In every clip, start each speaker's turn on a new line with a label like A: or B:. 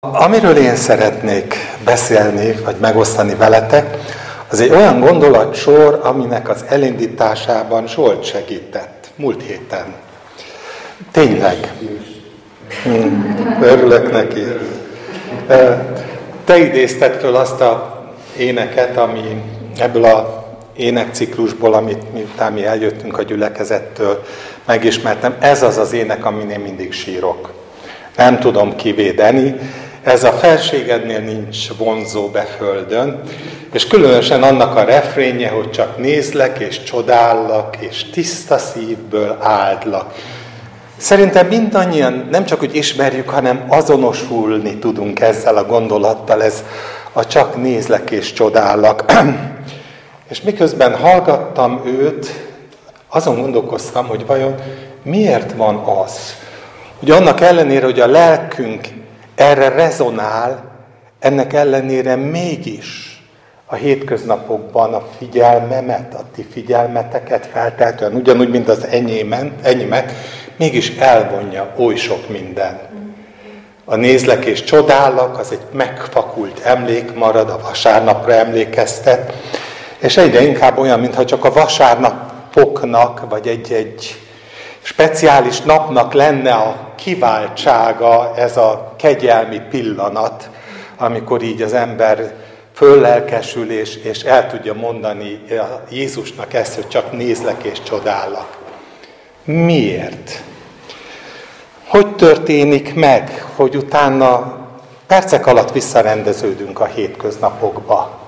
A: Amiről én szeretnék beszélni, vagy megosztani veletek, az egy olyan gondolatsor, aminek az elindításában Zsolt segített múlt héten. Tényleg. Hmm, örülök neki. Te idézted föl azt a éneket, ami ebből a énekciklusból, amit miután mi eljöttünk a gyülekezettől, megismertem. Ez az az ének, amin én mindig sírok. Nem tudom kivédeni, ez a felségednél nincs vonzó beföldön, és különösen annak a refrénje, hogy csak nézlek és csodállak, és tiszta szívből áldlak. Szerintem mindannyian nem csak, hogy ismerjük, hanem azonosulni tudunk ezzel a gondolattal, ez a csak nézlek és csodállak. és miközben hallgattam őt, azon gondolkoztam, hogy vajon miért van az, hogy annak ellenére, hogy a lelkünk erre rezonál, ennek ellenére mégis a hétköznapokban a figyelmemet, a ti figyelmeteket felteltően, ugyanúgy, mint az enyémen, enyémet, mégis elvonja oly sok minden. A nézlek és csodálak, az egy megfakult emlék marad, a vasárnapra emlékeztet, és egyre inkább olyan, mintha csak a vasárnapoknak, vagy egy-egy speciális napnak lenne a kiváltsága ez a kegyelmi pillanat, amikor így az ember föllelkesül és, és el tudja mondani Jézusnak ezt, hogy csak nézlek és csodálak. Miért? Hogy történik meg, hogy utána percek alatt visszarendeződünk a hétköznapokba,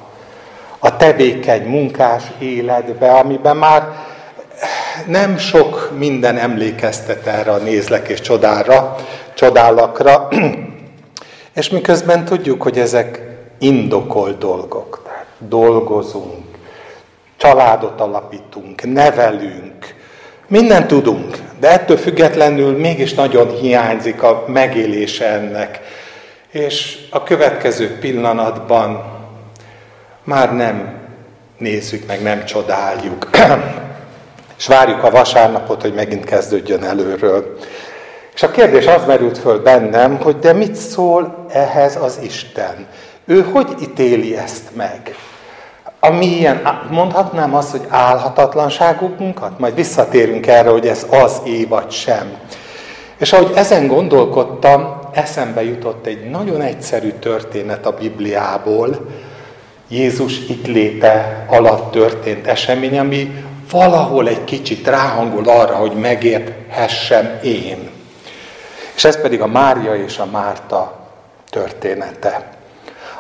A: a tevékeny, munkás életbe, amiben már nem sok minden emlékeztet erre a nézlek és csodára, csodálakra, és miközben tudjuk, hogy ezek indokolt dolgok. Tehát dolgozunk, családot alapítunk, nevelünk, mindent tudunk, de ettől függetlenül mégis nagyon hiányzik a megélése ennek. És a következő pillanatban már nem nézzük meg, nem csodáljuk. és várjuk a vasárnapot, hogy megint kezdődjön előről. És a kérdés az merült föl bennem, hogy de mit szól ehhez az Isten? Ő hogy ítéli ezt meg? Ami ilyen, mondhatnám azt, hogy álhatatlanságunkat? Majd visszatérünk erre, hogy ez az é vagy sem. És ahogy ezen gondolkodtam, eszembe jutott egy nagyon egyszerű történet a Bibliából, Jézus itt léte alatt történt esemény, ami valahol egy kicsit ráhangol arra, hogy megérthessem én. És ez pedig a Mária és a Márta története.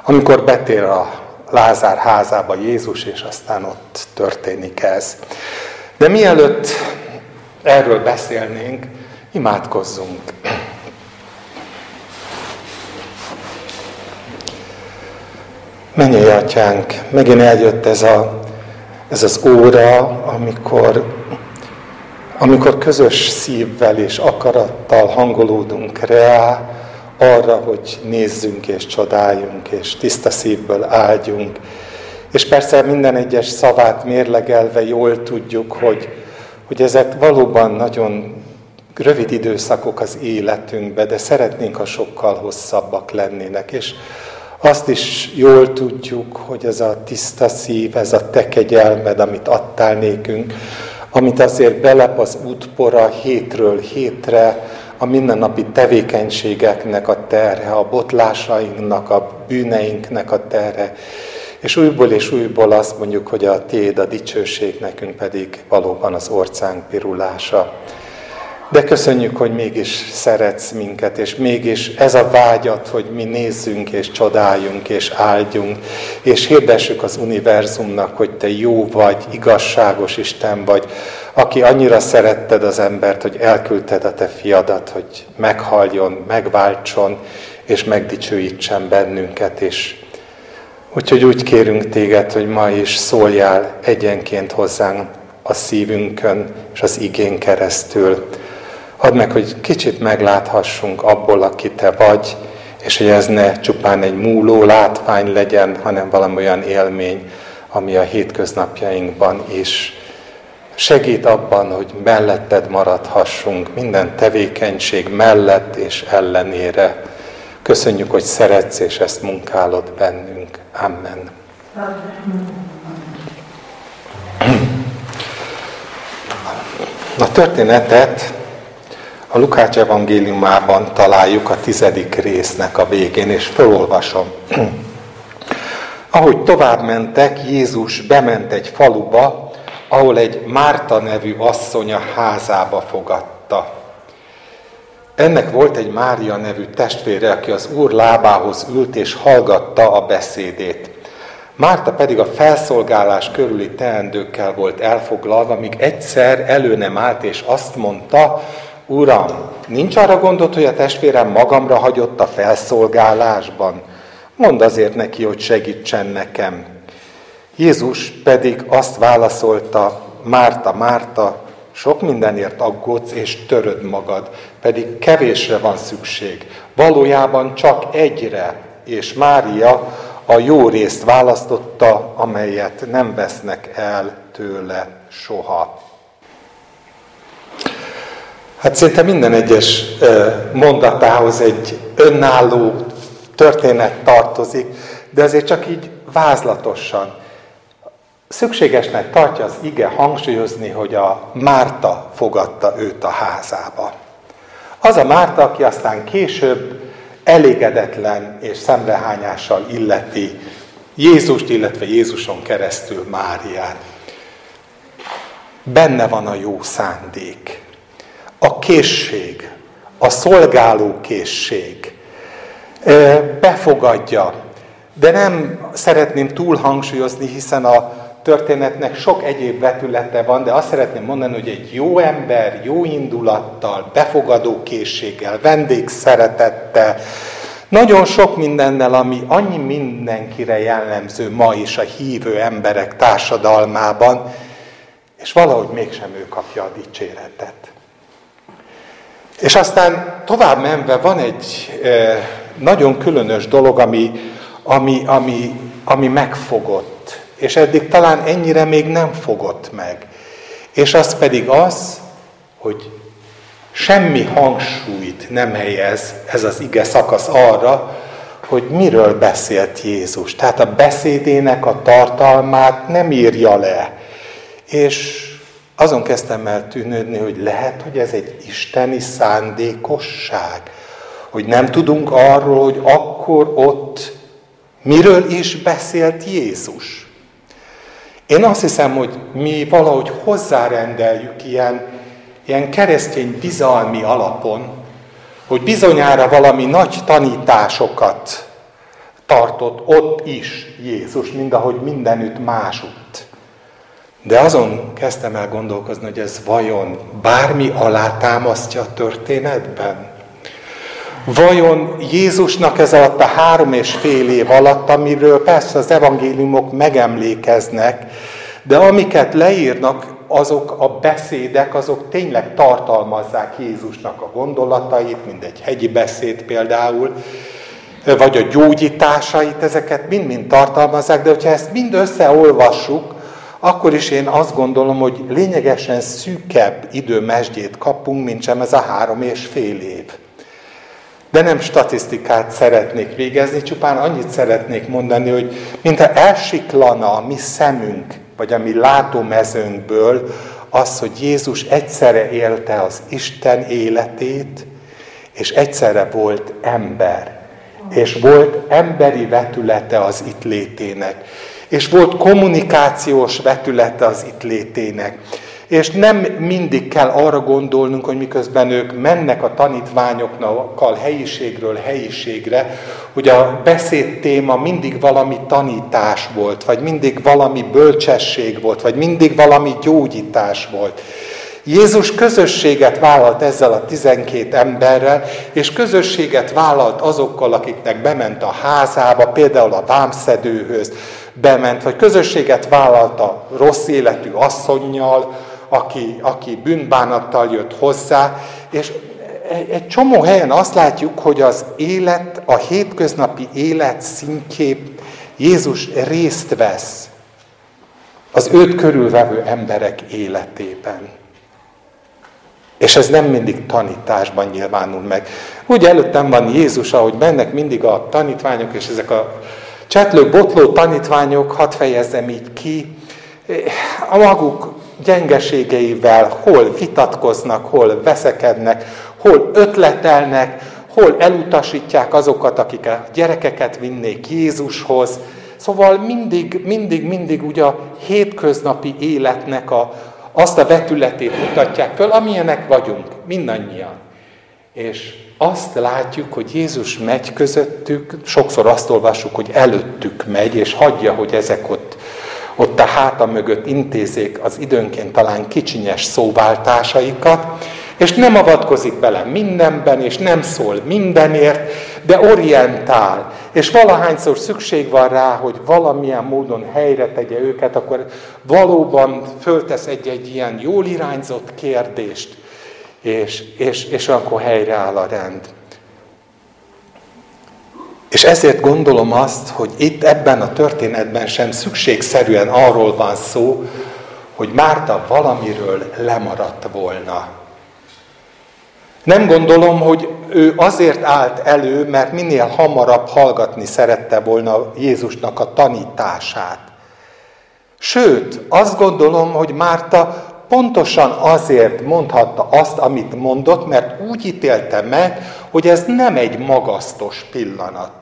A: Amikor betér a Lázár házába Jézus, és aztán ott történik ez. De mielőtt erről beszélnénk, imádkozzunk. Menjél, atyánk, megint eljött ez a ez az óra, amikor, amikor közös szívvel és akarattal hangolódunk rá, arra, hogy nézzünk és csodáljunk, és tiszta szívből áldjunk. És persze minden egyes szavát mérlegelve jól tudjuk, hogy, hogy ezek valóban nagyon rövid időszakok az életünkbe, de szeretnénk, ha sokkal hosszabbak lennének. És azt is jól tudjuk, hogy ez a tiszta szív, ez a te kegyelmed, amit adtál nékünk, amit azért belep az útpora hétről hétre, a mindennapi tevékenységeknek a terhe, a botlásainknak, a bűneinknek a terhe, és újból és újból azt mondjuk, hogy a Téd, a dicsőség nekünk pedig valóban az orcánk pirulása. De köszönjük, hogy mégis szeretsz minket, és mégis ez a vágyat, hogy mi nézzünk, és csodáljunk, és áldjunk, és hirdessük az univerzumnak, hogy Te jó vagy, igazságos Isten vagy, aki annyira szeretted az embert, hogy elküldted a Te fiadat, hogy meghaljon, megváltson, és megdicsőítsen bennünket, és Úgyhogy úgy kérünk téged, hogy ma is szóljál egyenként hozzánk a szívünkön és az igén keresztül. Add meg, hogy kicsit megláthassunk abból, aki te vagy, és hogy ez ne csupán egy múló látvány legyen, hanem valami olyan élmény, ami a hétköznapjainkban is segít abban, hogy melletted maradhassunk minden tevékenység mellett és ellenére. Köszönjük, hogy szeretsz, és ezt munkálod bennünk. Amen. A történetet a Lukács evangéliumában találjuk a tizedik résznek a végén, és felolvasom. Ahogy tovább mentek, Jézus bement egy faluba, ahol egy Márta nevű asszony a házába fogadta. Ennek volt egy Mária nevű testvére, aki az úr lábához ült és hallgatta a beszédét. Márta pedig a felszolgálás körüli teendőkkel volt elfoglalva, míg egyszer elő nem állt, és azt mondta, Uram, nincs arra gondot, hogy a testvérem magamra hagyott a felszolgálásban? Mondd azért neki, hogy segítsen nekem. Jézus pedig azt válaszolta, Márta, Márta, sok mindenért aggódsz és töröd magad, pedig kevésre van szükség. Valójában csak egyre, és Mária a jó részt választotta, amelyet nem vesznek el tőle soha. Hát szinte minden egyes mondatához egy önálló történet tartozik, de azért csak így vázlatosan. Szükségesnek tartja az ige hangsúlyozni, hogy a Márta fogadta őt a házába. Az a Márta, aki aztán később elégedetlen és szemrehányással illeti Jézust, illetve Jézuson keresztül Máriát. Benne van a jó szándék, a készség, a szolgáló készség. Befogadja, de nem szeretném túl hangsúlyozni, hiszen a történetnek sok egyéb vetülete van, de azt szeretném mondani, hogy egy jó ember, jó indulattal, befogadó készséggel, vendégszeretettel, nagyon sok mindennel, ami annyi mindenkire jellemző ma is a hívő emberek társadalmában, és valahogy mégsem ő kapja a dicséretet. És aztán tovább menve van egy e, nagyon különös dolog, ami, ami, ami, ami megfogott, és eddig talán ennyire még nem fogott meg. És az pedig az, hogy semmi hangsúlyt nem helyez ez az ige szakasz arra, hogy miről beszélt Jézus. Tehát a beszédének a tartalmát nem írja le. És azon kezdtem el tűnődni, hogy lehet, hogy ez egy isteni szándékosság. Hogy nem tudunk arról, hogy akkor ott miről is beszélt Jézus. Én azt hiszem, hogy mi valahogy hozzárendeljük ilyen, ilyen keresztény bizalmi alapon, hogy bizonyára valami nagy tanításokat tartott ott is Jézus, mind ahogy mindenütt másutt. De azon kezdtem el gondolkozni, hogy ez vajon bármi alátámasztja a történetben? Vajon Jézusnak ez alatt a három és fél év alatt, amiről persze az evangéliumok megemlékeznek, de amiket leírnak, azok a beszédek, azok tényleg tartalmazzák Jézusnak a gondolatait, mint egy hegyi beszéd például, vagy a gyógyításait, ezeket mind-mind tartalmazzák, de hogyha ezt mind összeolvassuk, akkor is én azt gondolom, hogy lényegesen szűkebb időmesdjét kapunk, mint sem ez a három és fél év. De nem statisztikát szeretnék végezni, csupán annyit szeretnék mondani, hogy mintha elsiklana a mi szemünk, vagy a mi látómezőnkből az, hogy Jézus egyszerre élte az Isten életét, és egyszerre volt ember. És volt emberi vetülete az itt létének és volt kommunikációs vetülete az itt létének. És nem mindig kell arra gondolnunk, hogy miközben ők mennek a tanítványokkal helyiségről helyiségre, hogy a beszéd téma mindig valami tanítás volt, vagy mindig valami bölcsesség volt, vagy mindig valami gyógyítás volt. Jézus közösséget vállalt ezzel a tizenkét emberrel, és közösséget vállalt azokkal, akiknek bement a házába, például a vámszedőhöz, bement, vagy közösséget vállalt a rossz életű asszonynal, aki, aki bűnbánattal jött hozzá, és egy, egy csomó helyen azt látjuk, hogy az élet, a hétköznapi élet szintjén Jézus részt vesz az őt körülvevő emberek életében. És ez nem mindig tanításban nyilvánul meg. Úgy előttem van Jézus, ahogy mennek mindig a tanítványok, és ezek a csetlő, botló tanítványok, hadd fejezzem így ki, a maguk gyengeségeivel hol vitatkoznak, hol veszekednek, hol ötletelnek, hol elutasítják azokat, akik a gyerekeket vinnék Jézushoz. Szóval mindig, mindig, mindig ugye a hétköznapi életnek a, azt a vetületét mutatják föl, amilyenek vagyunk, mindannyian. És azt látjuk, hogy Jézus megy közöttük, sokszor azt olvassuk, hogy előttük megy, és hagyja, hogy ezek ott, ott a háta mögött intézék az időnként talán kicsinyes szóváltásaikat, és nem avatkozik bele mindenben, és nem szól mindenért, de orientál. És valahányszor szükség van rá, hogy valamilyen módon helyre tegye őket, akkor valóban föltesz egy-egy ilyen jól irányzott kérdést, és, és, és akkor helyreáll a rend. És ezért gondolom azt, hogy itt ebben a történetben sem szükségszerűen arról van szó, hogy Márta valamiről lemaradt volna. Nem gondolom, hogy ő azért állt elő, mert minél hamarabb hallgatni szerette volna Jézusnak a tanítását. Sőt, azt gondolom, hogy Márta pontosan azért mondhatta azt, amit mondott, mert úgy ítélte meg, hogy ez nem egy magasztos pillanat.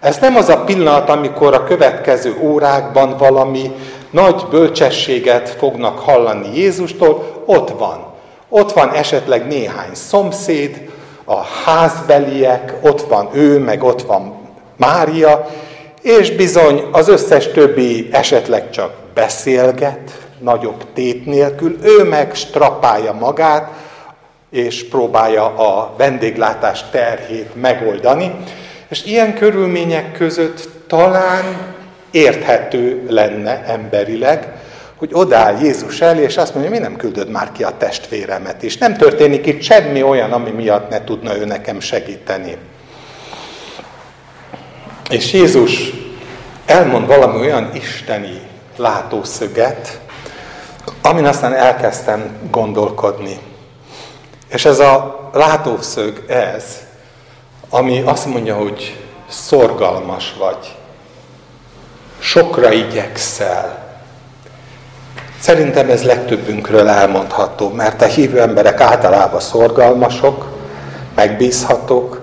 A: Ez nem az a pillanat, amikor a következő órákban valami nagy bölcsességet fognak hallani Jézustól, ott van. Ott van esetleg néhány szomszéd, a házbeliek, ott van ő, meg ott van Mária, és bizony az összes többi esetleg csak beszélget, nagyobb tét nélkül, ő meg strapálja magát, és próbálja a vendéglátás terhét megoldani. És ilyen körülmények között talán érthető lenne emberileg, hogy odáll Jézus elé, és azt mondja, mi nem küldöd már ki a testvéremet, és nem történik itt semmi olyan, ami miatt ne tudna ő nekem segíteni. És Jézus elmond valami olyan isteni látószöget, amin aztán elkezdtem gondolkodni. És ez a látószög ez, ami azt mondja, hogy szorgalmas vagy, sokra igyekszel. Szerintem ez legtöbbünkről elmondható, mert a hívő emberek általában szorgalmasok, megbízhatók,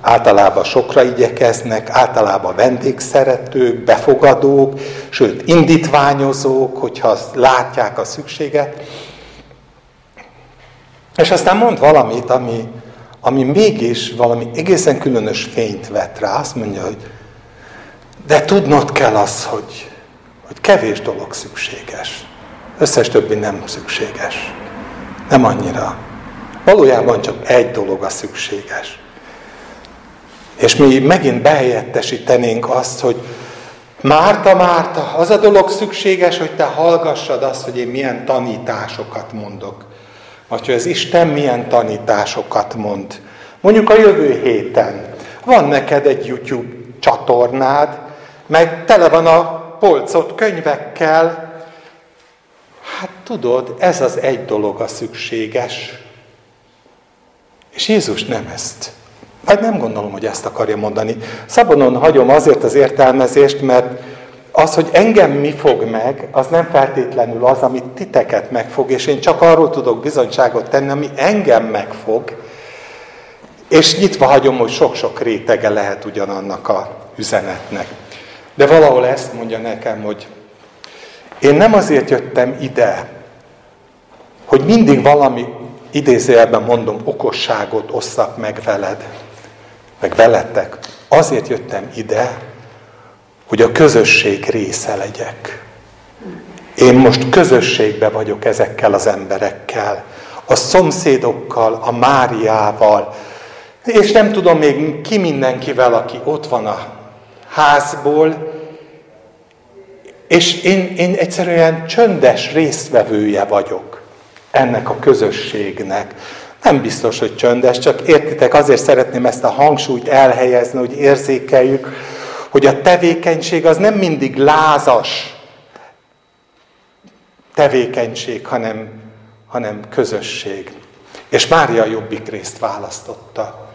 A: általában sokra igyekeznek, általában vendégszeretők, befogadók, sőt indítványozók, hogyha látják a szükséget. És aztán mond valamit, ami, ami mégis valami egészen különös fényt vet rá. Azt mondja, hogy de tudnod kell az, hogy, hogy kevés dolog szükséges. Összes többi nem szükséges. Nem annyira. Valójában csak egy dolog a szükséges. És mi megint behelyettesítenénk azt, hogy Márta, Márta, az a dolog szükséges, hogy te hallgassad azt, hogy én milyen tanításokat mondok. Vagy hogy az Isten milyen tanításokat mond. Mondjuk a jövő héten. Van neked egy YouTube csatornád, meg tele van a polcot könyvekkel. Hát tudod, ez az egy dolog a szükséges. És Jézus nem ezt. Hát nem gondolom, hogy ezt akarja mondani. Szabonon hagyom azért az értelmezést, mert az, hogy engem mi fog meg, az nem feltétlenül az, amit titeket megfog, és én csak arról tudok bizonyságot tenni, ami engem megfog, és nyitva hagyom, hogy sok-sok rétege lehet ugyanannak a üzenetnek. De valahol ezt mondja nekem, hogy én nem azért jöttem ide, hogy mindig valami, idézőjelben mondom, okosságot osszak meg veled, meg veletek. Azért jöttem ide, hogy a közösség része legyek. Én most közösségbe vagyok ezekkel az emberekkel, a szomszédokkal, a Máriával, és nem tudom még ki mindenkivel, aki ott van a házból, és én, én egyszerűen csöndes résztvevője vagyok ennek a közösségnek. Nem biztos, hogy csöndes, csak értitek, azért szeretném ezt a hangsúlyt elhelyezni, hogy érzékeljük, hogy a tevékenység az nem mindig lázas tevékenység, hanem, hanem közösség. És Mária jobbik részt választotta.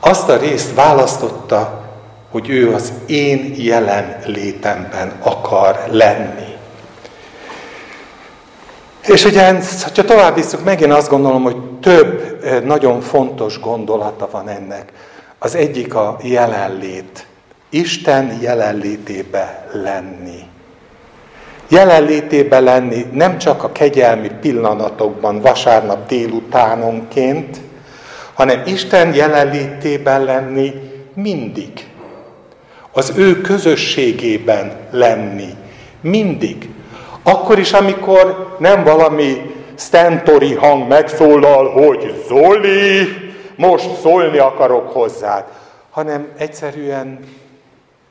A: Azt a részt választotta, hogy ő az én jelen létemben akar lenni. És ugye, ha tovább visszük, megint azt gondolom, hogy több nagyon fontos gondolata van ennek. Az egyik a jelenlét. Isten jelenlétébe lenni. Jelenlétébe lenni nem csak a kegyelmi pillanatokban, vasárnap délutánonként, hanem Isten jelenlétében lenni mindig. Az ő közösségében lenni. Mindig. Akkor is, amikor nem valami stentori hang megszólal, hogy Zoli, most szólni akarok hozzád, hanem egyszerűen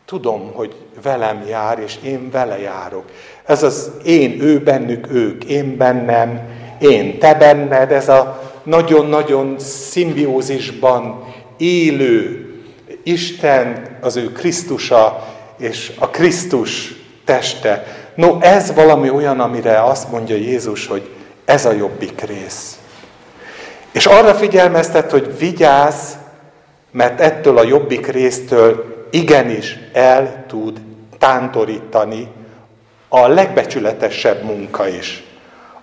A: tudom, hogy velem jár, és én vele járok. Ez az én, ő bennük, ők, én bennem, én, te benned, ez a nagyon-nagyon szimbiózisban élő Isten, az ő Krisztusa, és a Krisztus teste. No, ez valami olyan, amire azt mondja Jézus, hogy ez a jobbik rész. És arra figyelmeztet, hogy vigyázz, mert ettől a jobbik résztől igenis el tud tántorítani a legbecsületesebb munka is.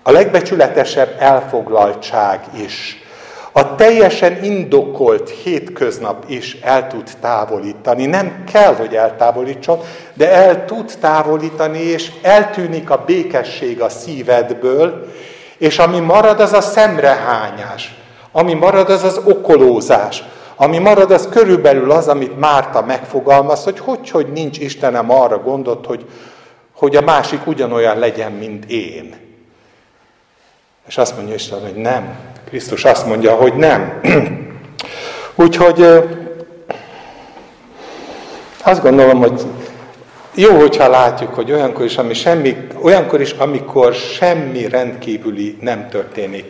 A: A legbecsületesebb elfoglaltság is. A teljesen indokolt hétköznap is el tud távolítani. Nem kell, hogy eltávolítson, de el tud távolítani, és eltűnik a békesség a szívedből, és ami marad, az a szemrehányás. Ami marad, az az okolózás. Ami marad, az körülbelül az, amit Márta megfogalmaz, hogy hogy, hogy nincs Istenem arra gondot, hogy, hogy a másik ugyanolyan legyen, mint én. És azt mondja Isten, hogy nem. Krisztus azt mondja, hogy nem. Úgyhogy azt gondolom, hogy jó, hogyha látjuk, hogy olyankor is, ami semmi, olyankor is, amikor semmi rendkívüli nem történik,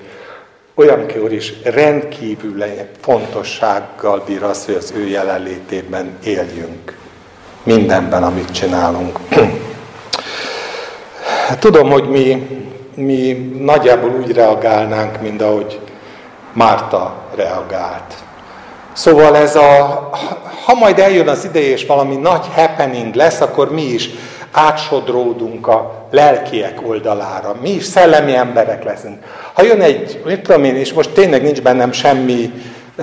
A: olyankor is rendkívül fontossággal bír az, hogy az ő jelenlétében éljünk. Mindenben, amit csinálunk. Tudom, hogy mi, mi nagyjából úgy reagálnánk, mint ahogy Márta reagált. Szóval ez a, ha majd eljön az ideje, és valami nagy happening lesz, akkor mi is átsodródunk a lelkiek oldalára. Mi is szellemi emberek leszünk. Ha jön egy, mit tudom én, és most tényleg nincs bennem semmi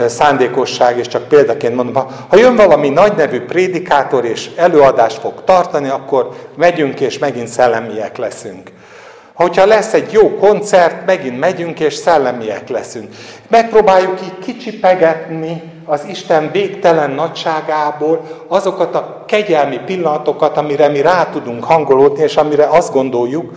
A: szándékosság, és csak példaként mondom, ha jön valami nagy nevű prédikátor, és előadást fog tartani, akkor megyünk, és megint szellemiek leszünk. Hogyha lesz egy jó koncert, megint megyünk, és szellemiek leszünk. Megpróbáljuk így kicsipegetni az Isten végtelen nagyságából azokat a kegyelmi pillanatokat, amire mi rá tudunk hangolódni, és amire azt gondoljuk,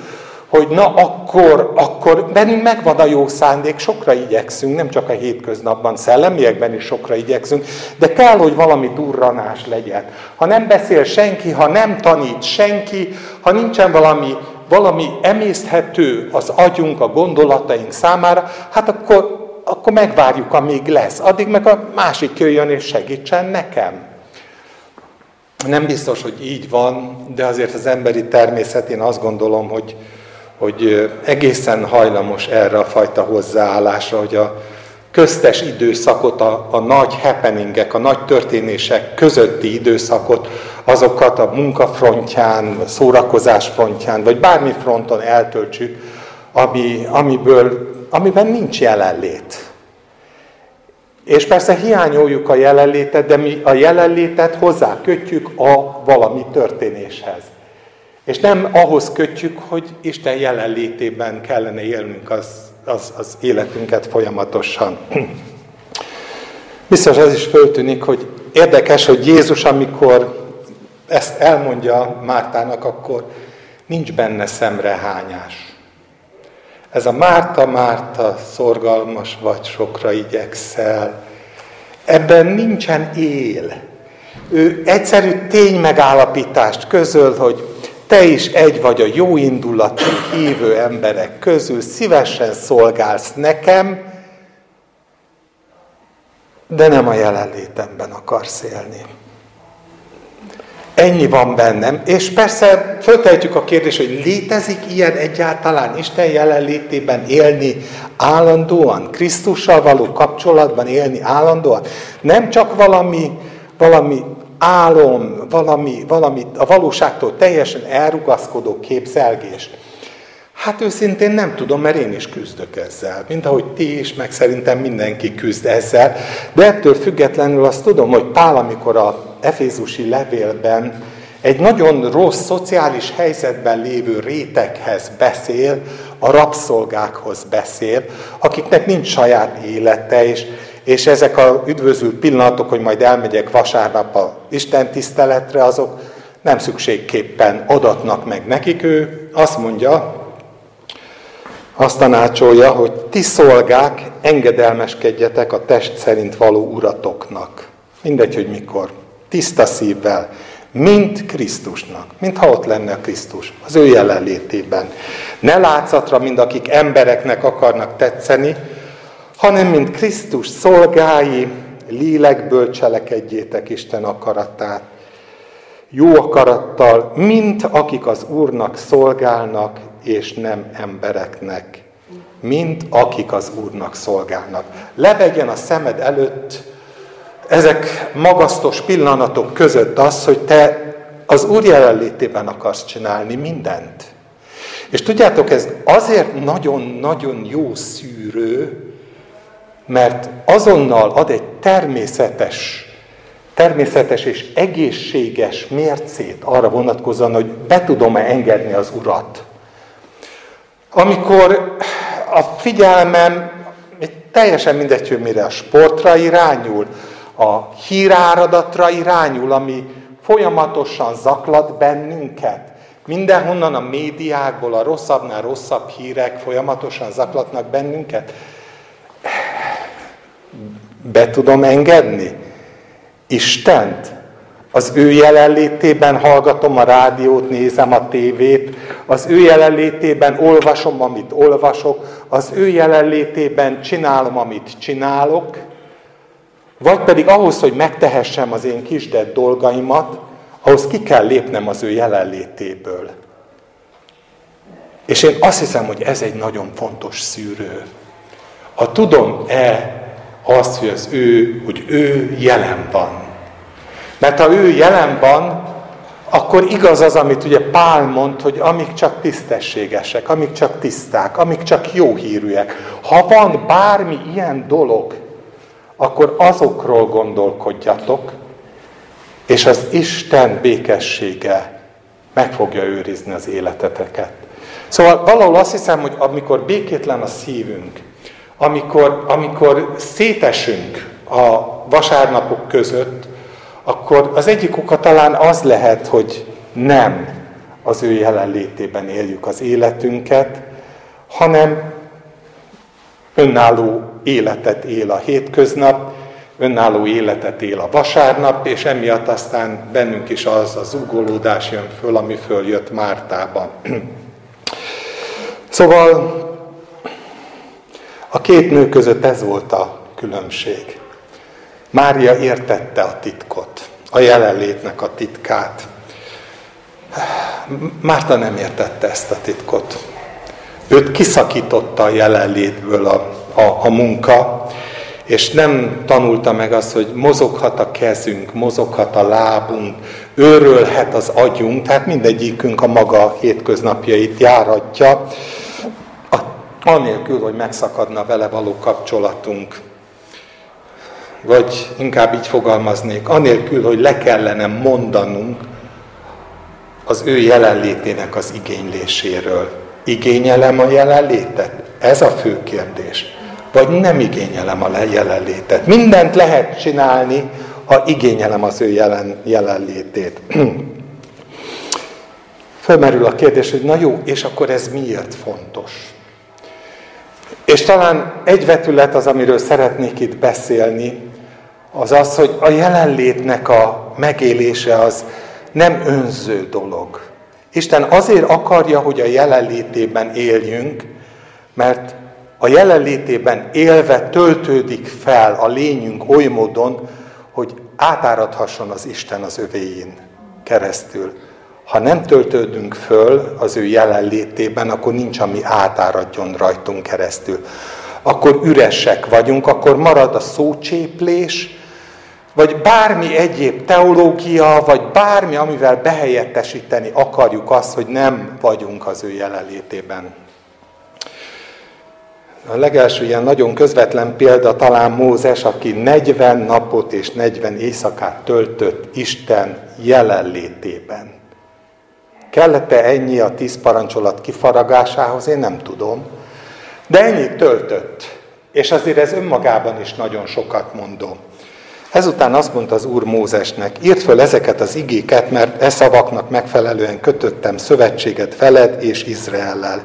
A: hogy na akkor, akkor bennünk megvan a jó szándék, sokra igyekszünk, nem csak a hétköznapban, szellemiekben is sokra igyekszünk, de kell, hogy valami durranás legyen. Ha nem beszél senki, ha nem tanít senki, ha nincsen valami, valami emészthető az agyunk, a gondolataink számára, hát akkor, akkor megvárjuk, amíg lesz. Addig meg a másik jöjjön és segítsen nekem. Nem biztos, hogy így van, de azért az emberi természet, én azt gondolom, hogy, hogy egészen hajlamos erre a fajta hozzáállásra, hogy a köztes időszakot, a, a nagy happeningek, a nagy történések közötti időszakot, azokat a munkafrontján, szórakozás frontján, vagy bármi fronton eltöltsük, ami, amiből, amiben nincs jelenlét. És persze hiányoljuk a jelenlétet, de mi a jelenlétet hozzá kötjük a valami történéshez. És nem ahhoz kötjük, hogy Isten jelenlétében kellene élnünk az, az, az életünket folyamatosan. Biztos ez is föltűnik, hogy érdekes, hogy Jézus, amikor ezt elmondja Mártának, akkor nincs benne szemrehányás. Ez a Márta, Márta, szorgalmas vagy, sokra igyekszel. Ebben nincsen él. Ő egyszerű ténymegállapítást közöl, hogy te is egy vagy a jó indulatú hívő emberek közül, szívesen szolgálsz nekem, de nem a jelenlétemben akarsz élni. Ennyi van bennem. És persze föltehetjük a kérdést, hogy létezik ilyen egyáltalán Isten jelenlétében élni állandóan, Krisztussal való kapcsolatban élni állandóan. Nem csak valami, valami álom, valami, valami a valóságtól teljesen elrugaszkodó képzelgés. Hát őszintén nem tudom, mert én is küzdök ezzel. Mint ahogy ti is, meg szerintem mindenki küzd ezzel. De ettől függetlenül azt tudom, hogy Pál, amikor a Efézusi levélben egy nagyon rossz szociális helyzetben lévő réteghez beszél, a rabszolgákhoz beszél, akiknek nincs saját élete, és, és ezek a üdvözült pillanatok, hogy majd elmegyek vasárnap a Isten tiszteletre, azok nem szükségképpen adatnak meg nekik. Ő azt mondja, azt tanácsolja, hogy ti szolgák, engedelmeskedjetek a test szerint való uratoknak. Mindegy, hogy mikor. Tiszta szívvel, mint Krisztusnak, mintha ott lenne Krisztus, az ő jelenlétében. Ne látszatra, mint akik embereknek akarnak tetszeni, hanem mint Krisztus szolgái, lélekből cselekedjétek Isten akaratát. Jó akarattal, mint akik az Úrnak szolgálnak, és nem embereknek. Mint akik az Úrnak szolgálnak. Levegyen a szemed előtt ezek magasztos pillanatok között az, hogy te az Úr jelenlétében akarsz csinálni mindent. És tudjátok, ez azért nagyon-nagyon jó szűrő, mert azonnal ad egy természetes, természetes és egészséges mércét arra vonatkozóan, hogy be tudom-e engedni az Urat. Amikor a figyelmem teljesen mindegy, hogy mire a sportra irányul, a híráradatra irányul, ami folyamatosan zaklat bennünket. Mindenhonnan a médiákból a rosszabbnál rosszabb hírek folyamatosan zaklatnak bennünket. Be tudom engedni? Istent? Az ő jelenlétében hallgatom a rádiót, nézem a tévét, az ő jelenlétében olvasom, amit olvasok, az ő jelenlétében csinálom, amit csinálok, vagy pedig ahhoz, hogy megtehessem az én kisdett dolgaimat, ahhoz ki kell lépnem az ő jelenlétéből. És én azt hiszem, hogy ez egy nagyon fontos szűrő. Ha tudom-e azt, hogy az ő, hogy ő jelen van. Mert ha ő jelen van, akkor igaz az, amit ugye Pál mond, hogy amik csak tisztességesek, amik csak tiszták, amik csak jó hírűek. Ha van bármi ilyen dolog, akkor azokról gondolkodjatok, és az Isten békessége meg fogja őrizni az életeteket. Szóval valahol azt hiszem, hogy amikor békétlen a szívünk, amikor, amikor szétesünk a vasárnapok között, akkor az egyik oka talán az lehet, hogy nem az ő jelenlétében éljük az életünket, hanem önálló életet él a hétköznap, önálló életet él a vasárnap, és emiatt aztán bennünk is az az ugolódás jön föl, ami följött Mártában. Szóval a két nő között ez volt a különbség. Mária értette a titkot, a jelenlétnek a titkát. Márta nem értette ezt a titkot. Őt kiszakította a jelenlétből a, a, a munka, és nem tanulta meg azt, hogy mozoghat a kezünk, mozoghat a lábunk, őrölhet az agyunk, tehát mindegyikünk a maga hétköznapjait járatja, anélkül, hogy megszakadna vele való kapcsolatunk. Vagy inkább így fogalmaznék, anélkül, hogy le kellene mondanunk az ő jelenlétének az igényléséről. Igényelem a jelenlétet? Ez a fő kérdés. Vagy nem igényelem a jelenlétet? Mindent lehet csinálni, ha igényelem az ő jelen, jelenlétét. Fölmerül a kérdés, hogy na jó, és akkor ez miért fontos? És talán egy vetület az, amiről szeretnék itt beszélni, az az, hogy a jelenlétnek a megélése az nem önző dolog. Isten azért akarja, hogy a jelenlétében éljünk, mert a jelenlétében élve töltődik fel a lényünk oly módon, hogy átáradhasson az Isten az övéin. keresztül. Ha nem töltődünk föl az ő jelenlétében, akkor nincs, ami átáradjon rajtunk keresztül. Akkor üresek vagyunk, akkor marad a szócséplés, vagy bármi egyéb teológia, vagy bármi, amivel behelyettesíteni akarjuk azt, hogy nem vagyunk az ő jelenlétében. A legelső ilyen nagyon közvetlen példa talán Mózes, aki 40 napot és 40 éjszakát töltött Isten jelenlétében. Kellett-e ennyi a tíz parancsolat kifaragásához? Én nem tudom. De ennyit töltött. És azért ez önmagában is nagyon sokat mondó. Ezután azt mondta az Úr Mózesnek, írd föl ezeket az igéket, mert e szavaknak megfelelően kötöttem szövetséget veled és Izraellel.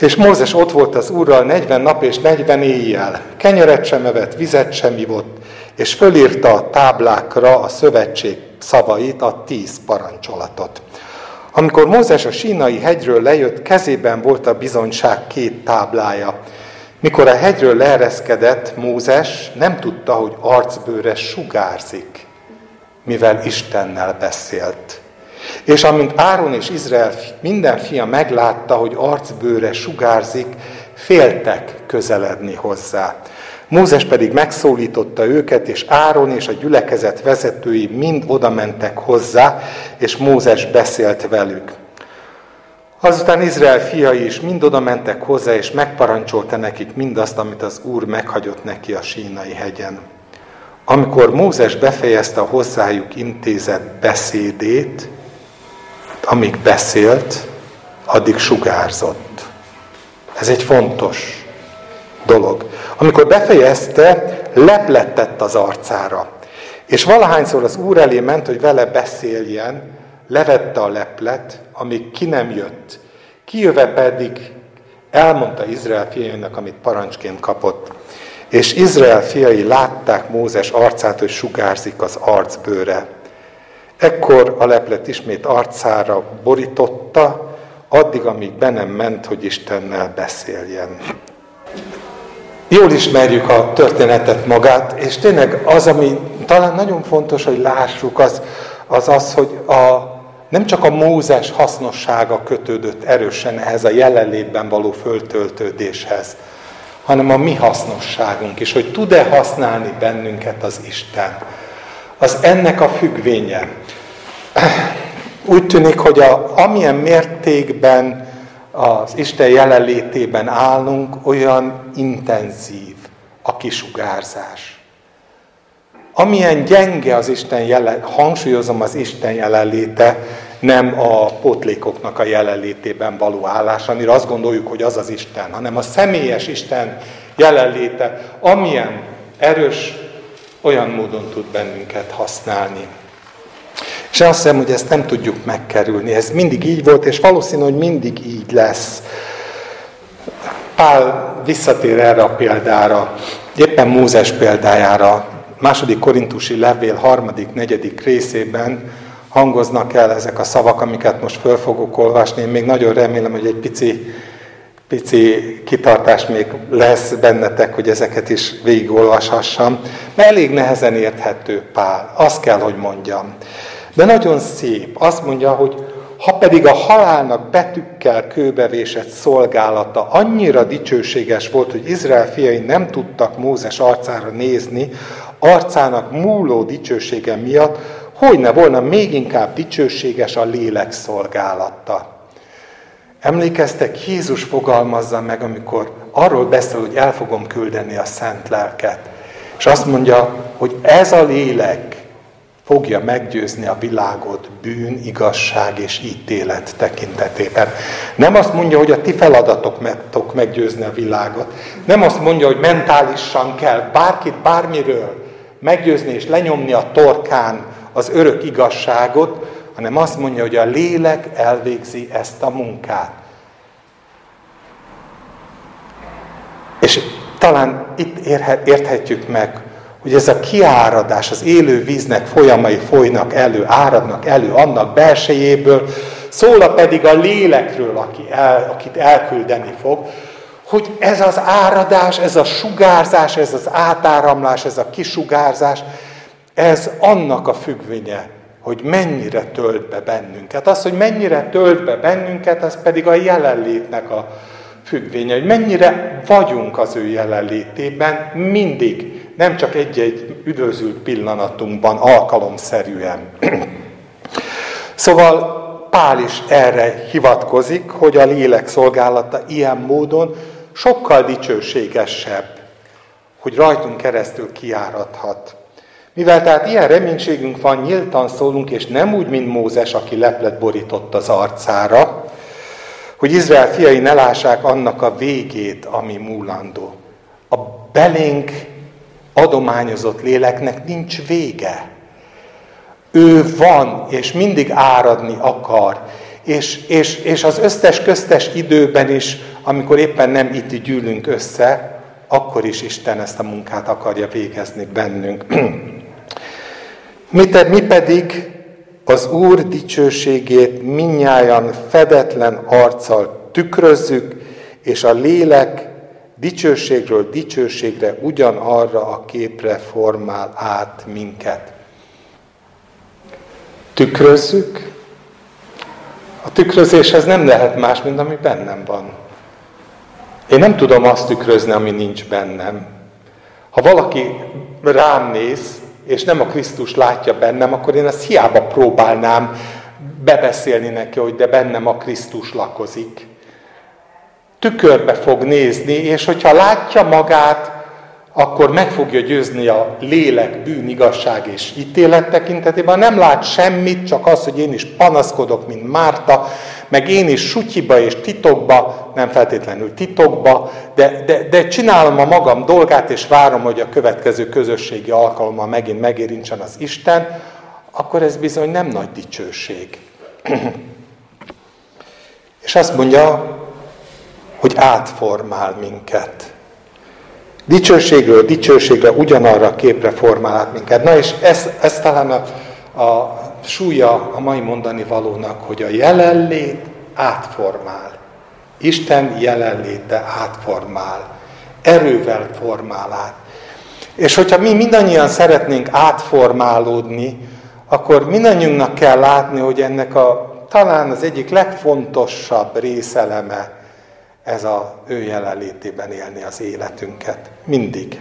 A: És Mózes ott volt az Úrral 40 nap és 40 éjjel. Kenyeret sem evett, vizet sem ivott, és fölírta a táblákra a szövetség szavait, a tíz parancsolatot. Amikor Mózes a sínai hegyről lejött, kezében volt a bizonyság két táblája. Mikor a hegyről leereszkedett, Mózes nem tudta, hogy arcbőre sugárzik, mivel Istennel beszélt. És amint Áron és Izrael minden fia meglátta, hogy arcbőre sugárzik, féltek közeledni hozzá. Mózes pedig megszólította őket, és Áron és a gyülekezet vezetői mind odamentek hozzá, és Mózes beszélt velük. Azután Izrael fiai is mind oda mentek hozzá, és megparancsolta nekik mindazt, amit az Úr meghagyott neki a sínai hegyen. Amikor Mózes befejezte a hozzájuk intézett beszédét, amíg beszélt, addig sugárzott. Ez egy fontos dolog. Amikor befejezte, leplettett az arcára. És valahányszor az úr elé ment, hogy vele beszéljen, levette a leplet, amíg ki nem jött. Kijöve pedig elmondta Izrael fiainak, amit parancsként kapott. És Izrael fiai látták Mózes arcát, hogy sugárzik az arcbőre. Ekkor a leplet ismét arcára borította, addig, amíg be nem ment, hogy Istennel beszéljen. Jól ismerjük a történetet magát, és tényleg az, ami talán nagyon fontos, hogy lássuk, az az, az hogy a, nem csak a Mózes hasznossága kötődött erősen ehhez a jelenlétben való föltöltődéshez, hanem a mi hasznosságunk is, hogy tud-e használni bennünket az Isten. Az ennek a függvénye. Úgy tűnik, hogy a, amilyen mértékben az Isten jelenlétében állunk, olyan intenzív a kisugárzás. Amilyen gyenge az Isten jelen, hangsúlyozom az Isten jelenléte, nem a potlékoknak a jelenlétében való állás, amire azt gondoljuk, hogy az az Isten, hanem a személyes Isten jelenléte, amilyen erős, olyan módon tud bennünket használni. És azt hiszem, hogy ezt nem tudjuk megkerülni. Ez mindig így volt, és valószínű, hogy mindig így lesz. Pál visszatér erre a példára, éppen Mózes példájára, második korintusi levél harmadik, negyedik részében hangoznak el ezek a szavak, amiket most föl fogok olvasni. Én még nagyon remélem, hogy egy pici, pici kitartás még lesz bennetek, hogy ezeket is végigolvashassam. Mert elég nehezen érthető Pál, azt kell, hogy mondjam. De nagyon szép. Azt mondja, hogy ha pedig a halálnak betűkkel kőbevésett szolgálata annyira dicsőséges volt, hogy Izrael fiai nem tudtak Mózes arcára nézni, arcának múló dicsősége miatt, hogy ne volna még inkább dicsőséges a lélek szolgálata. Emlékeztek, Jézus fogalmazza meg, amikor arról beszél, hogy el fogom küldeni a szent lelket. És azt mondja, hogy ez a lélek fogja meggyőzni a világot bűn, igazság és ítélet tekintetében. Nem azt mondja, hogy a ti feladatok meggyőzni a világot. Nem azt mondja, hogy mentálisan kell bárkit bármiről meggyőzni és lenyomni a torkán az örök igazságot, hanem azt mondja, hogy a lélek elvégzi ezt a munkát. És talán itt érthetjük meg, hogy ez a kiáradás, az élő víznek folyamai folynak elő, áradnak elő annak belsejéből, szól pedig a lélekről, aki el, akit elküldeni fog, hogy ez az áradás, ez a sugárzás, ez az átáramlás, ez a kisugárzás, ez annak a függvénye, hogy mennyire tölt be bennünket. Az, hogy mennyire tölt be bennünket, az pedig a jelenlétnek a függvénye, hogy mennyire vagyunk az ő jelenlétében mindig, nem csak egy-egy üdvözült pillanatunkban, alkalomszerűen. szóval Pál is erre hivatkozik, hogy a lélek szolgálata ilyen módon sokkal dicsőségesebb, hogy rajtunk keresztül kiáradhat. Mivel tehát ilyen reménységünk van, nyíltan szólunk, és nem úgy, mint Mózes, aki leplet borított az arcára, hogy Izrael fiai ne lássák annak a végét, ami múlandó. A belénk adományozott léleknek nincs vége. Ő van, és mindig áradni akar. És, és, és az összes köztes időben is, amikor éppen nem itt gyűlünk össze, akkor is Isten ezt a munkát akarja végezni bennünk. mi, te, mi pedig az Úr dicsőségét minnyáján fedetlen arccal tükrözzük, és a lélek dicsőségről dicsőségre ugyanarra a képre formál át minket. Tükrözzük. A tükrözéshez nem lehet más, mint ami bennem van. Én nem tudom azt tükrözni, ami nincs bennem. Ha valaki rám néz, és nem a Krisztus látja bennem, akkor én ezt hiába próbálnám bebeszélni neki, hogy de bennem a Krisztus lakozik. Tükörbe fog nézni, és hogyha látja magát, akkor meg fogja győzni a lélek, bűn, igazság és ítélet tekintetében. Nem lát semmit, csak az, hogy én is panaszkodok, mint Márta, meg én is sutyiba és titokba, nem feltétlenül titokba, de, de, de csinálom a magam dolgát, és várom, hogy a következő közösségi alkalommal megint megérintsen az Isten, akkor ez bizony nem nagy dicsőség. és azt mondja, hogy átformál minket. Dicsőségről dicsőségre ugyanarra a képre formál át minket. Na és ez, ez talán a, a súlya a mai mondani valónak, hogy a jelenlét átformál. Isten jelenléte átformál. Erővel formál át. És hogyha mi mindannyian szeretnénk átformálódni, akkor mindannyiunknak kell látni, hogy ennek a talán az egyik legfontosabb részeleme ez a ő jelenlétében élni az életünket. Mindig.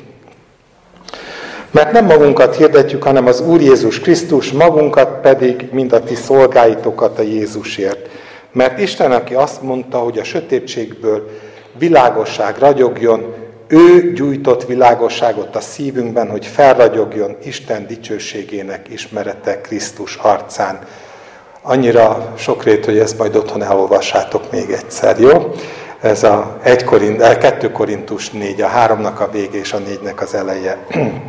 A: Mert nem magunkat hirdetjük, hanem az Úr Jézus Krisztus, magunkat pedig, mind a ti szolgáitokat a Jézusért. Mert Isten, aki azt mondta, hogy a sötétségből világosság ragyogjon, ő gyújtott világosságot a szívünkben, hogy felragyogjon Isten dicsőségének ismerete Krisztus arcán. Annyira sokrét, hogy ezt majd otthon elolvassátok még egyszer, jó? Ez a 1 Korint, 2 Korintus 4, a háromnak a vége és a négynek az eleje.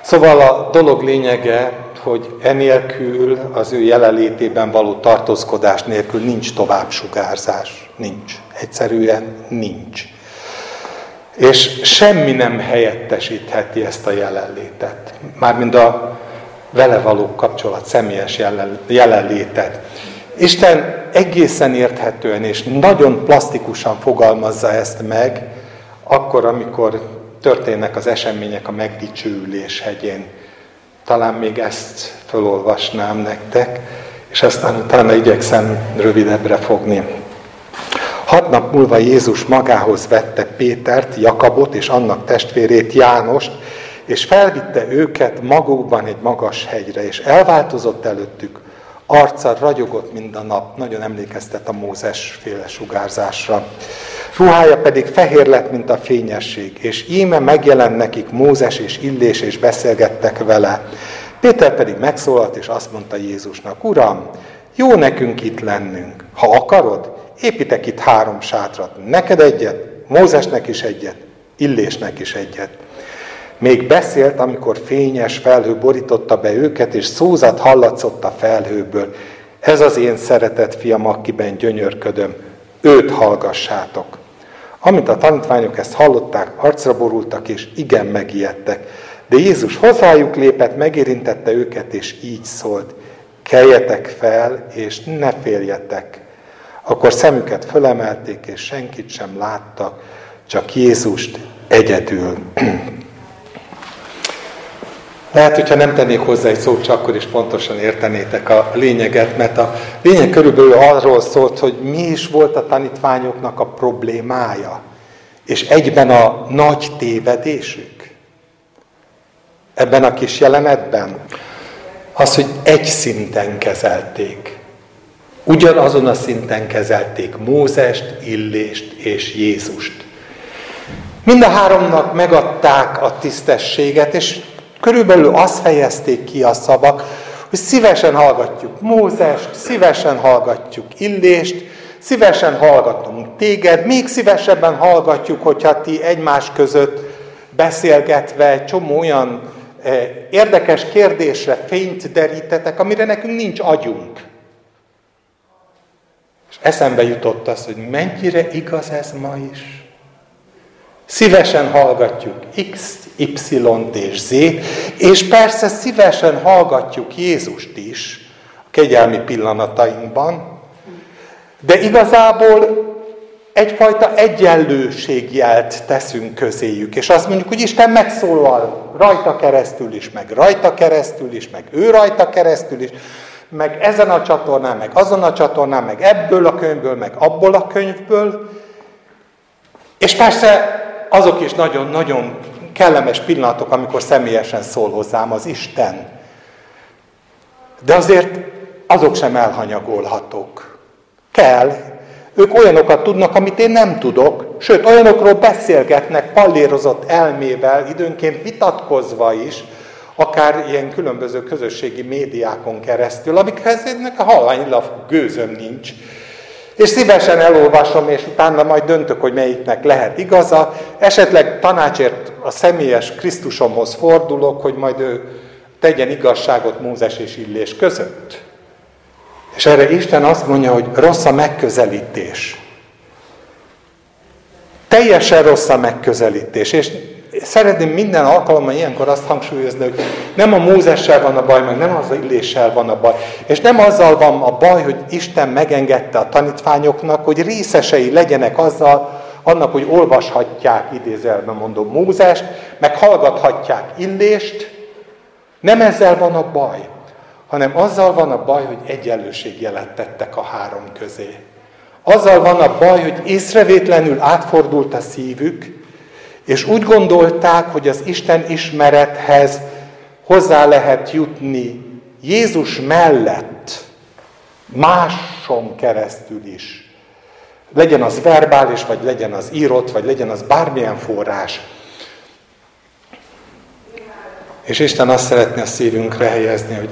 A: Szóval a dolog lényege, hogy enélkül, az ő jelenlétében való tartózkodás nélkül nincs tovább sugárzás. Nincs. Egyszerűen nincs. És semmi nem helyettesítheti ezt a jelenlétet. Mármint a vele való kapcsolat, személyes jelenlétet. Isten egészen érthetően és nagyon plastikusan fogalmazza ezt meg, akkor, amikor történnek az események a megdicsőülés hegyén. Talán még ezt felolvasnám nektek, és aztán utána igyekszem rövidebbre fogni. Hat nap múlva Jézus magához vette Pétert, Jakabot és annak testvérét Jánost, és felvitte őket magukban egy magas hegyre, és elváltozott előttük, arca ragyogott mind a nap, nagyon emlékeztet a Mózes féle sugárzásra. Ruhája pedig fehér lett, mint a fényesség, és íme megjelent nekik Mózes és Illés, és beszélgettek vele. Péter pedig megszólalt, és azt mondta Jézusnak, Uram, jó nekünk itt lennünk. Ha akarod, építek itt három sátrat. Neked egyet, Mózesnek is egyet, Illésnek is egyet. Még beszélt, amikor fényes felhő borította be őket, és szózat hallatszott a felhőből. Ez az én szeretett fiam, akiben gyönyörködöm. Őt hallgassátok. Amint a tanítványok ezt hallották, arcra borultak, és igen megijedtek. De Jézus hozzájuk lépett, megérintette őket, és így szólt. Keljetek fel, és ne féljetek. Akkor szemüket fölemelték, és senkit sem láttak, csak Jézust egyedül. Lehet, hogyha nem tennék hozzá egy szót, csak akkor is pontosan értenétek a lényeget, mert a lényeg körülbelül arról szólt, hogy mi is volt a tanítványoknak a problémája, és egyben a nagy tévedésük. Ebben a kis jelenetben az, hogy egy szinten kezelték. Ugyanazon a szinten kezelték Mózest, Illést és Jézust. Mind a háromnak megadták a tisztességet, és körülbelül azt fejezték ki a szavak, hogy szívesen hallgatjuk Mózest, szívesen hallgatjuk Illést, szívesen hallgatunk téged, még szívesebben hallgatjuk, hogyha ti egymás között beszélgetve csomó olyan eh, érdekes kérdésre fényt derítetek, amire nekünk nincs agyunk. És eszembe jutott az, hogy mennyire igaz ez ma is. Szívesen hallgatjuk X, Y-t és Z, és persze szívesen hallgatjuk Jézust is a kegyelmi pillanatainkban, de igazából egyfajta egyenlőségjelt teszünk közéjük, és azt mondjuk, hogy Isten megszólal rajta keresztül is, meg rajta keresztül is, meg ő rajta keresztül is, meg ezen a csatornán, meg azon a csatornán, meg ebből a könyvből, meg abból a könyvből. És persze azok is nagyon-nagyon kellemes pillanatok, amikor személyesen szól hozzám az Isten. De azért azok sem elhanyagolhatók. Kell. Ők olyanokat tudnak, amit én nem tudok, sőt, olyanokról beszélgetnek pallérozott elmével, időnként vitatkozva is, akár ilyen különböző közösségi médiákon keresztül, amikhez ennek a halványilag gőzöm nincs. És szívesen elolvasom, és utána majd döntök, hogy melyiknek lehet igaza. Esetleg tanácsért a személyes Krisztusomhoz fordulok, hogy majd ő tegyen igazságot Mózes és Illés között. És erre Isten azt mondja, hogy rossz a megközelítés. Teljesen rossz a megközelítés. És szeretném minden alkalommal ilyenkor azt hangsúlyozni, hogy nem a Mózessel van a baj, meg nem az a illéssel van a baj. És nem azzal van a baj, hogy Isten megengedte a tanítványoknak, hogy részesei legyenek azzal, annak, hogy olvashatják, idézelben mondom, Mózest, meg hallgathatják Illést. Nem ezzel van a baj, hanem azzal van a baj, hogy egyenlőségjelet tettek a három közé. Azzal van a baj, hogy észrevétlenül átfordult a szívük, és úgy gondolták, hogy az Isten ismerethez hozzá lehet jutni Jézus mellett, máson keresztül is. Legyen az verbális, vagy legyen az írott, vagy legyen az bármilyen forrás. És Isten azt szeretné a szívünkre helyezni, hogy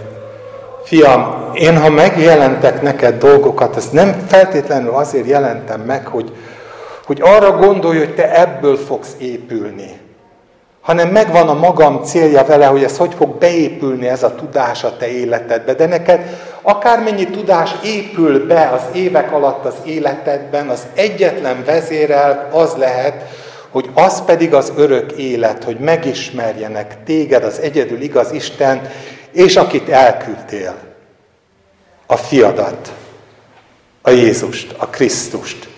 A: fiam, én ha megjelentek neked dolgokat, ezt nem feltétlenül azért jelentem meg, hogy, hogy arra gondolj, hogy te ebből fogsz épülni, hanem megvan a magam célja vele, hogy ez hogy fog beépülni ez a tudás a te életedbe. De neked akármennyi tudás épül be az évek alatt az életedben, az egyetlen vezérel az lehet, hogy az pedig az örök élet, hogy megismerjenek téged, az egyedül igaz Isten, és akit elküldtél, a fiadat, a Jézust, a Krisztust.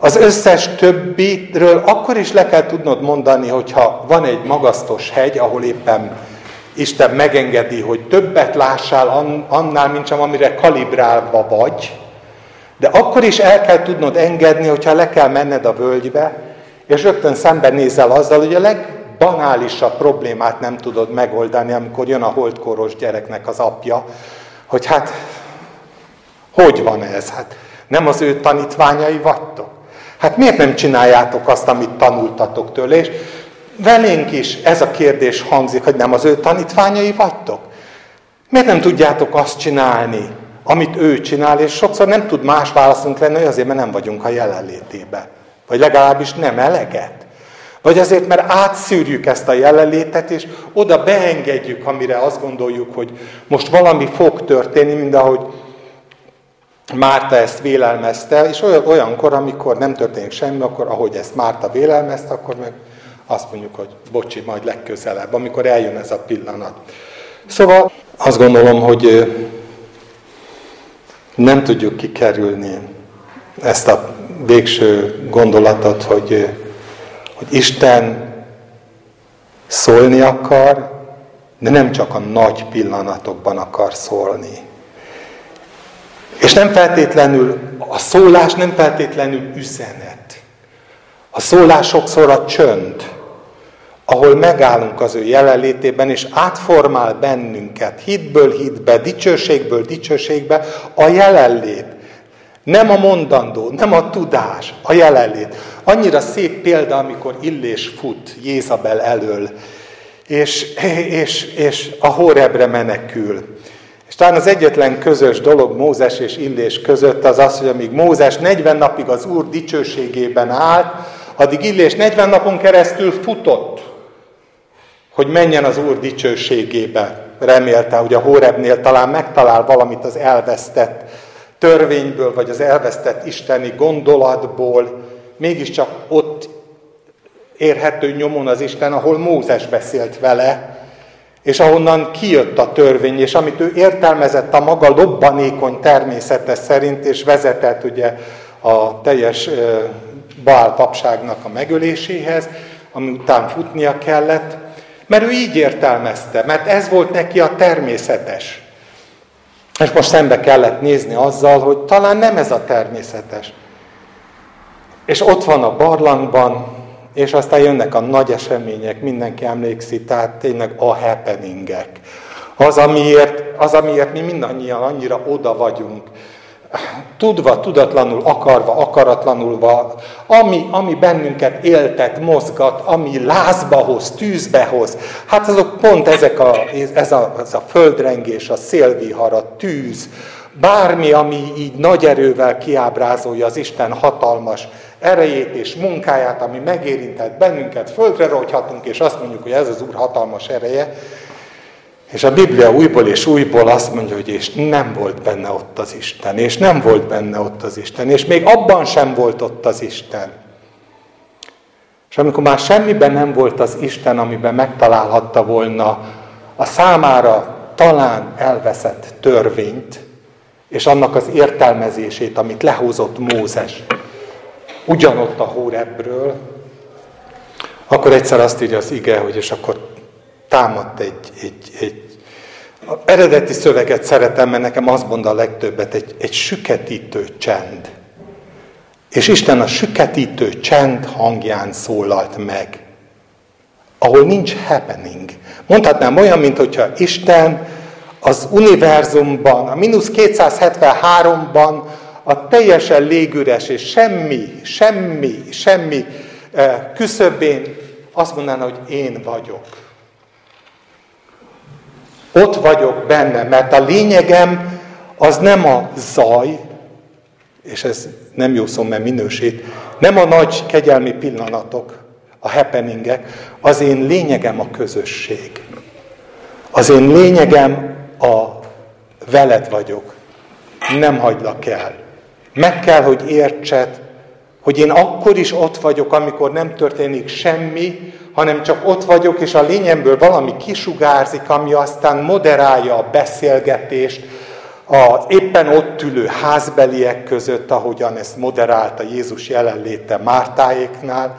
A: Az összes többiről akkor is le kell tudnod mondani, hogyha van egy magasztos hegy, ahol éppen Isten megengedi, hogy többet lássál annál, mint sem amire kalibrálva vagy, de akkor is el kell tudnod engedni, hogyha le kell menned a völgybe, és rögtön szembenézel azzal, hogy a legbanálisabb problémát nem tudod megoldani, amikor jön a holdkoros gyereknek az apja, hogy hát, hogy van ez? Hát nem az ő tanítványai vagytok? Hát miért nem csináljátok azt, amit tanultatok tőle? És velénk is ez a kérdés hangzik, hogy nem az ő tanítványai vagytok? Miért nem tudjátok azt csinálni, amit ő csinál, és sokszor nem tud más válaszunk lenni, hogy azért, mert nem vagyunk a jelenlétébe. Vagy legalábbis nem eleget. Vagy azért, mert átszűrjük ezt a jelenlétet, és oda beengedjük, amire azt gondoljuk, hogy most valami fog történni, mint ahogy Márta ezt vélelmezte, és olyan, olyankor, amikor nem történik semmi, akkor ahogy ezt Márta vélelmezte, akkor meg azt mondjuk, hogy bocsi, majd legközelebb, amikor eljön ez a pillanat. Szóval azt gondolom, hogy nem tudjuk kikerülni ezt a végső gondolatot, hogy, hogy Isten szólni akar, de nem csak a nagy pillanatokban akar szólni. És nem feltétlenül, a szólás nem feltétlenül üzenet. A szólás sokszor a csönd, ahol megállunk az ő jelenlétében, és átformál bennünket hitből hitbe, dicsőségből dicsőségbe a jelenlét. Nem a mondandó, nem a tudás, a jelenlét. Annyira szép példa, amikor Illés fut Jézabel elől, és, és, és a Hórebre menekül. És talán az egyetlen közös dolog Mózes és Illés között az az, hogy amíg Mózes 40 napig az Úr dicsőségében állt, addig Illés 40 napon keresztül futott, hogy menjen az Úr dicsőségébe. Remélte, hogy a Hórebnél talán megtalál valamit az elvesztett törvényből, vagy az elvesztett isteni gondolatból, mégiscsak ott érhető nyomon az Isten, ahol Mózes beszélt vele, és ahonnan kijött a törvény, és amit ő értelmezett a maga lobbanékony természete szerint, és vezetett ugye a teljes Baál papságnak a megöléséhez, ami után futnia kellett, mert ő így értelmezte, mert ez volt neki a természetes. És most szembe kellett nézni azzal, hogy talán nem ez a természetes. És ott van a barlangban, és aztán jönnek a nagy események, mindenki emlékszik, tehát tényleg a happeningek. Az, amiért, az, amiért mi mindannyian annyira oda vagyunk, tudva, tudatlanul, akarva, akaratlanulva, ami, ami bennünket éltet, mozgat, ami lázba hoz, tűzbe hoz. Hát azok pont ezek a, ez, a, ez a földrengés, a szélvihar, a tűz, bármi, ami így nagy erővel kiábrázolja az Isten hatalmas erejét és munkáját, ami megérintett bennünket, földre rogyhatunk, és azt mondjuk, hogy ez az Úr hatalmas ereje, és a Biblia újból és újból azt mondja, hogy és nem volt benne ott az Isten, és nem volt benne ott az Isten, és még abban sem volt ott az Isten. És amikor már semmiben nem volt az Isten, amiben megtalálhatta volna a számára talán elveszett törvényt, és annak az értelmezését, amit lehozott Mózes, ugyanott a Hórebről, akkor egyszer azt írja az ige, hogy és akkor támadt egy, egy, egy eredeti szöveget szeretem, mert nekem azt mond a legtöbbet, egy, egy süketítő csend. És Isten a süketítő csend hangján szólalt meg, ahol nincs happening. Mondhatnám olyan, mint hogyha Isten az univerzumban, a mínusz 273-ban a teljesen légüres és semmi, semmi, semmi eh, küszöbén azt mondaná, hogy én vagyok. Ott vagyok benne, mert a lényegem az nem a zaj, és ez nem jó szó, mert minősít, nem a nagy kegyelmi pillanatok, a happeningek, az én lényegem a közösség. Az én lényegem a veled vagyok. Nem hagylak el. Meg kell, hogy értsed, hogy én akkor is ott vagyok, amikor nem történik semmi, hanem csak ott vagyok, és a lényemből valami kisugárzik, ami aztán moderálja a beszélgetést, az éppen ott ülő házbeliek között, ahogyan ezt moderálta Jézus jelenléte Mártáéknál,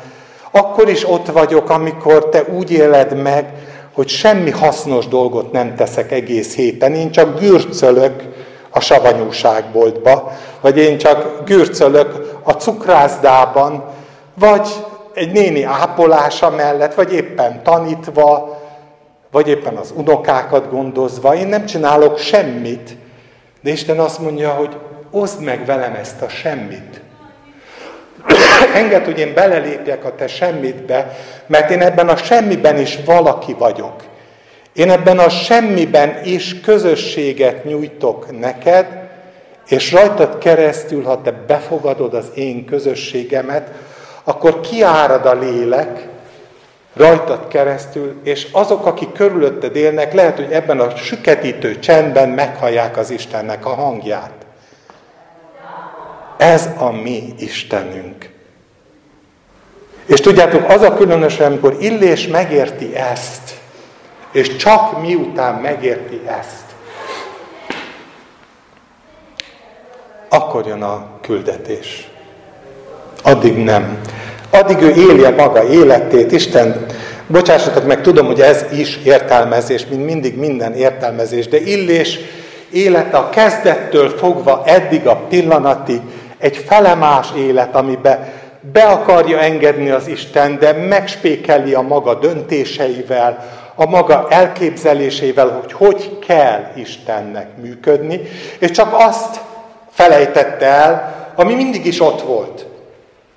A: akkor is ott vagyok, amikor te úgy éled meg, hogy semmi hasznos dolgot nem teszek egész héten, én csak gürcölök a savanyúságboltba, vagy én csak gürcölök a cukrászdában, vagy egy néni ápolása mellett, vagy éppen tanítva, vagy éppen az unokákat gondozva, én nem csinálok semmit, de Isten azt mondja, hogy oszd meg velem ezt a semmit. Engedd, hogy én belelépjek a te semmitbe, mert én ebben a semmiben is valaki vagyok. Én ebben a semmiben is közösséget nyújtok neked, és rajtad keresztül, ha te befogadod az én közösségemet, akkor kiárad a lélek rajtad keresztül, és azok, akik körülötted élnek, lehet, hogy ebben a süketítő csendben meghallják az Istennek a hangját. Ez a mi Istenünk. És tudjátok, az a különös, amikor Illés megérti ezt, és csak miután megérti ezt, akkor jön a küldetés. Addig nem. Addig ő élje maga életét, Isten Bocsássatok meg, tudom, hogy ez is értelmezés, mint mindig minden értelmezés, de Illés élete a kezdettől fogva eddig a pillanatig egy felemás élet, amiben be akarja engedni az Isten, de megspékeli a maga döntéseivel, a maga elképzelésével, hogy hogy kell Istennek működni, és csak azt felejtette el, ami mindig is ott volt,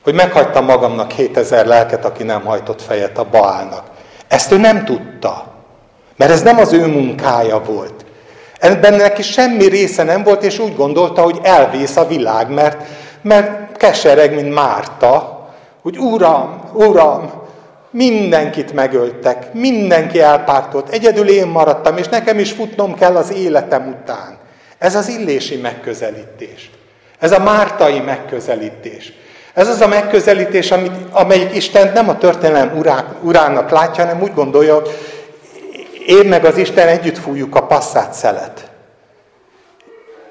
A: hogy meghagytam magamnak 7000 lelket, aki nem hajtott fejet a Baálnak. Ezt ő nem tudta, mert ez nem az ő munkája volt. Ebben neki semmi része nem volt, és úgy gondolta, hogy elvész a világ, mert, mert kesereg, mint Márta, hogy Uram, Uram, mindenkit megöltek, mindenki elpártolt, egyedül én maradtam, és nekem is futnom kell az életem után. Ez az illési megközelítés. Ez a mártai megközelítés. Ez az a megközelítés, amit, amelyik Isten nem a történelem urá, urának látja, hanem úgy gondolja, hogy én meg az Isten együtt fújjuk a passzát szelet.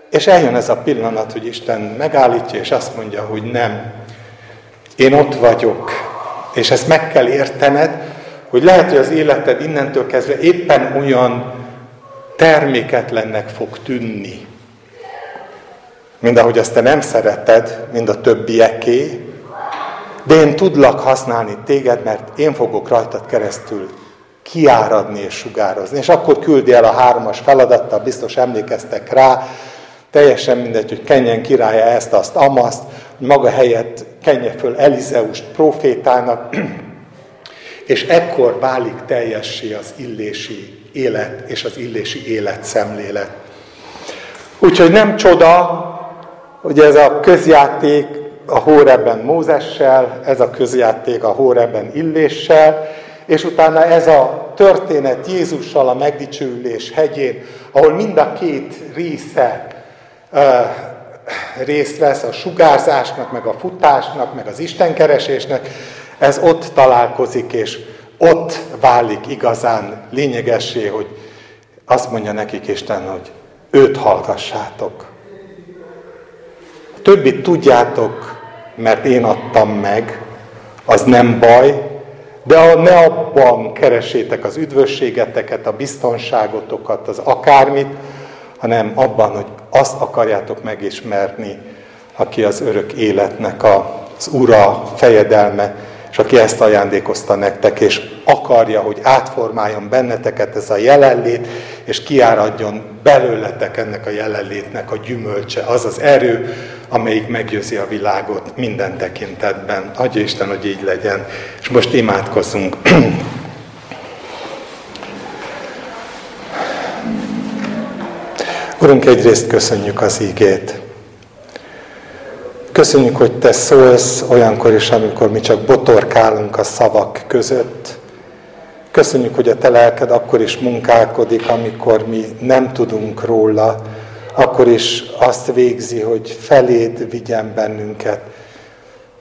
A: És eljön ez a pillanat, hogy Isten megállítja, és azt mondja, hogy nem, én ott vagyok. És ezt meg kell értened, hogy lehet, hogy az életed innentől kezdve éppen olyan terméketlennek fog tűnni, mint ahogy azt te nem szereted, mint a többieké, de én tudlak használni téged, mert én fogok rajtad keresztül kiáradni és sugározni. És akkor küldi el a hármas feladattal, biztos emlékeztek rá, teljesen mindegy, hogy kenjen királya ezt, azt, amaszt, maga helyett kenje föl Elizeust profétának, és ekkor válik teljessé az illési élet és az illési életszemlélet. Úgyhogy nem csoda, hogy ez a közjáték a Hórebben Mózessel, ez a közjáték a Hórebben Illéssel, és utána ez a történet Jézussal a megdicsőülés hegyén, ahol mind a két része részt vesz a sugárzásnak, meg a futásnak, meg az istenkeresésnek, ez ott találkozik, és ott válik igazán lényegessé, hogy azt mondja nekik Isten, hogy őt hallgassátok. Többit tudjátok, mert én adtam meg, az nem baj, de ne abban keresétek az üdvösségeteket, a biztonságotokat, az akármit, hanem abban, hogy azt akarjátok megismerni, aki az örök életnek az ura, fejedelme, és aki ezt ajándékozta nektek, és akarja, hogy átformáljon benneteket ez a jelenlét, és kiáradjon belőletek ennek a jelenlétnek a gyümölcse, az az erő, amelyik meggyőzi a világot minden tekintetben. Adja Isten, hogy így legyen. És most imádkozzunk. Urunk, egyrészt köszönjük az ígét. Köszönjük, hogy Te szólsz olyankor is, amikor mi csak botorkálunk a szavak között. Köszönjük, hogy a Te lelked akkor is munkálkodik, amikor mi nem tudunk róla, akkor is azt végzi, hogy feléd vigyen bennünket,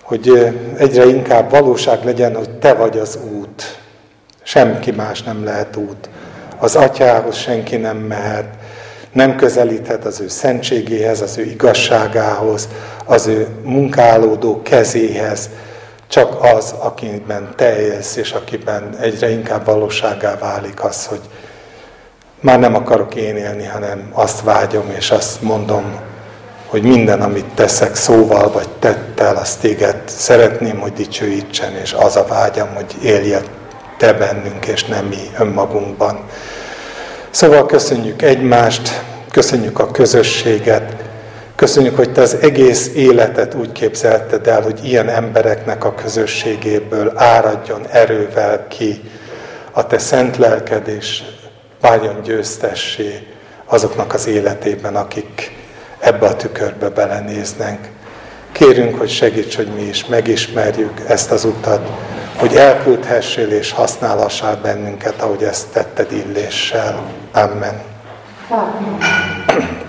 A: hogy egyre inkább valóság legyen, hogy Te vagy az út. Semki más nem lehet út. Az atyához senki nem mehet, nem közelíthet az ő szentségéhez, az ő igazságához, az ő munkálódó kezéhez, csak az, akiben teljes, és akiben egyre inkább valóságá válik az, hogy már nem akarok én élni, hanem azt vágyom, és azt mondom, hogy minden, amit teszek szóval vagy tettel, azt téged szeretném, hogy dicsőítsen, és az a vágyam, hogy élje te bennünk, és nem mi önmagunkban. Szóval köszönjük egymást, köszönjük a közösséget, köszönjük, hogy te az egész életet úgy képzelted el, hogy ilyen embereknek a közösségéből áradjon erővel ki a te szent lelked, és váljon győztessé azoknak az életében, akik ebbe a tükörbe belenéznek. Kérünk, hogy segíts, hogy mi is megismerjük ezt az utat, hogy elküldhessél és használhassál bennünket, ahogy ezt tetted illéssel. Amen. Amen.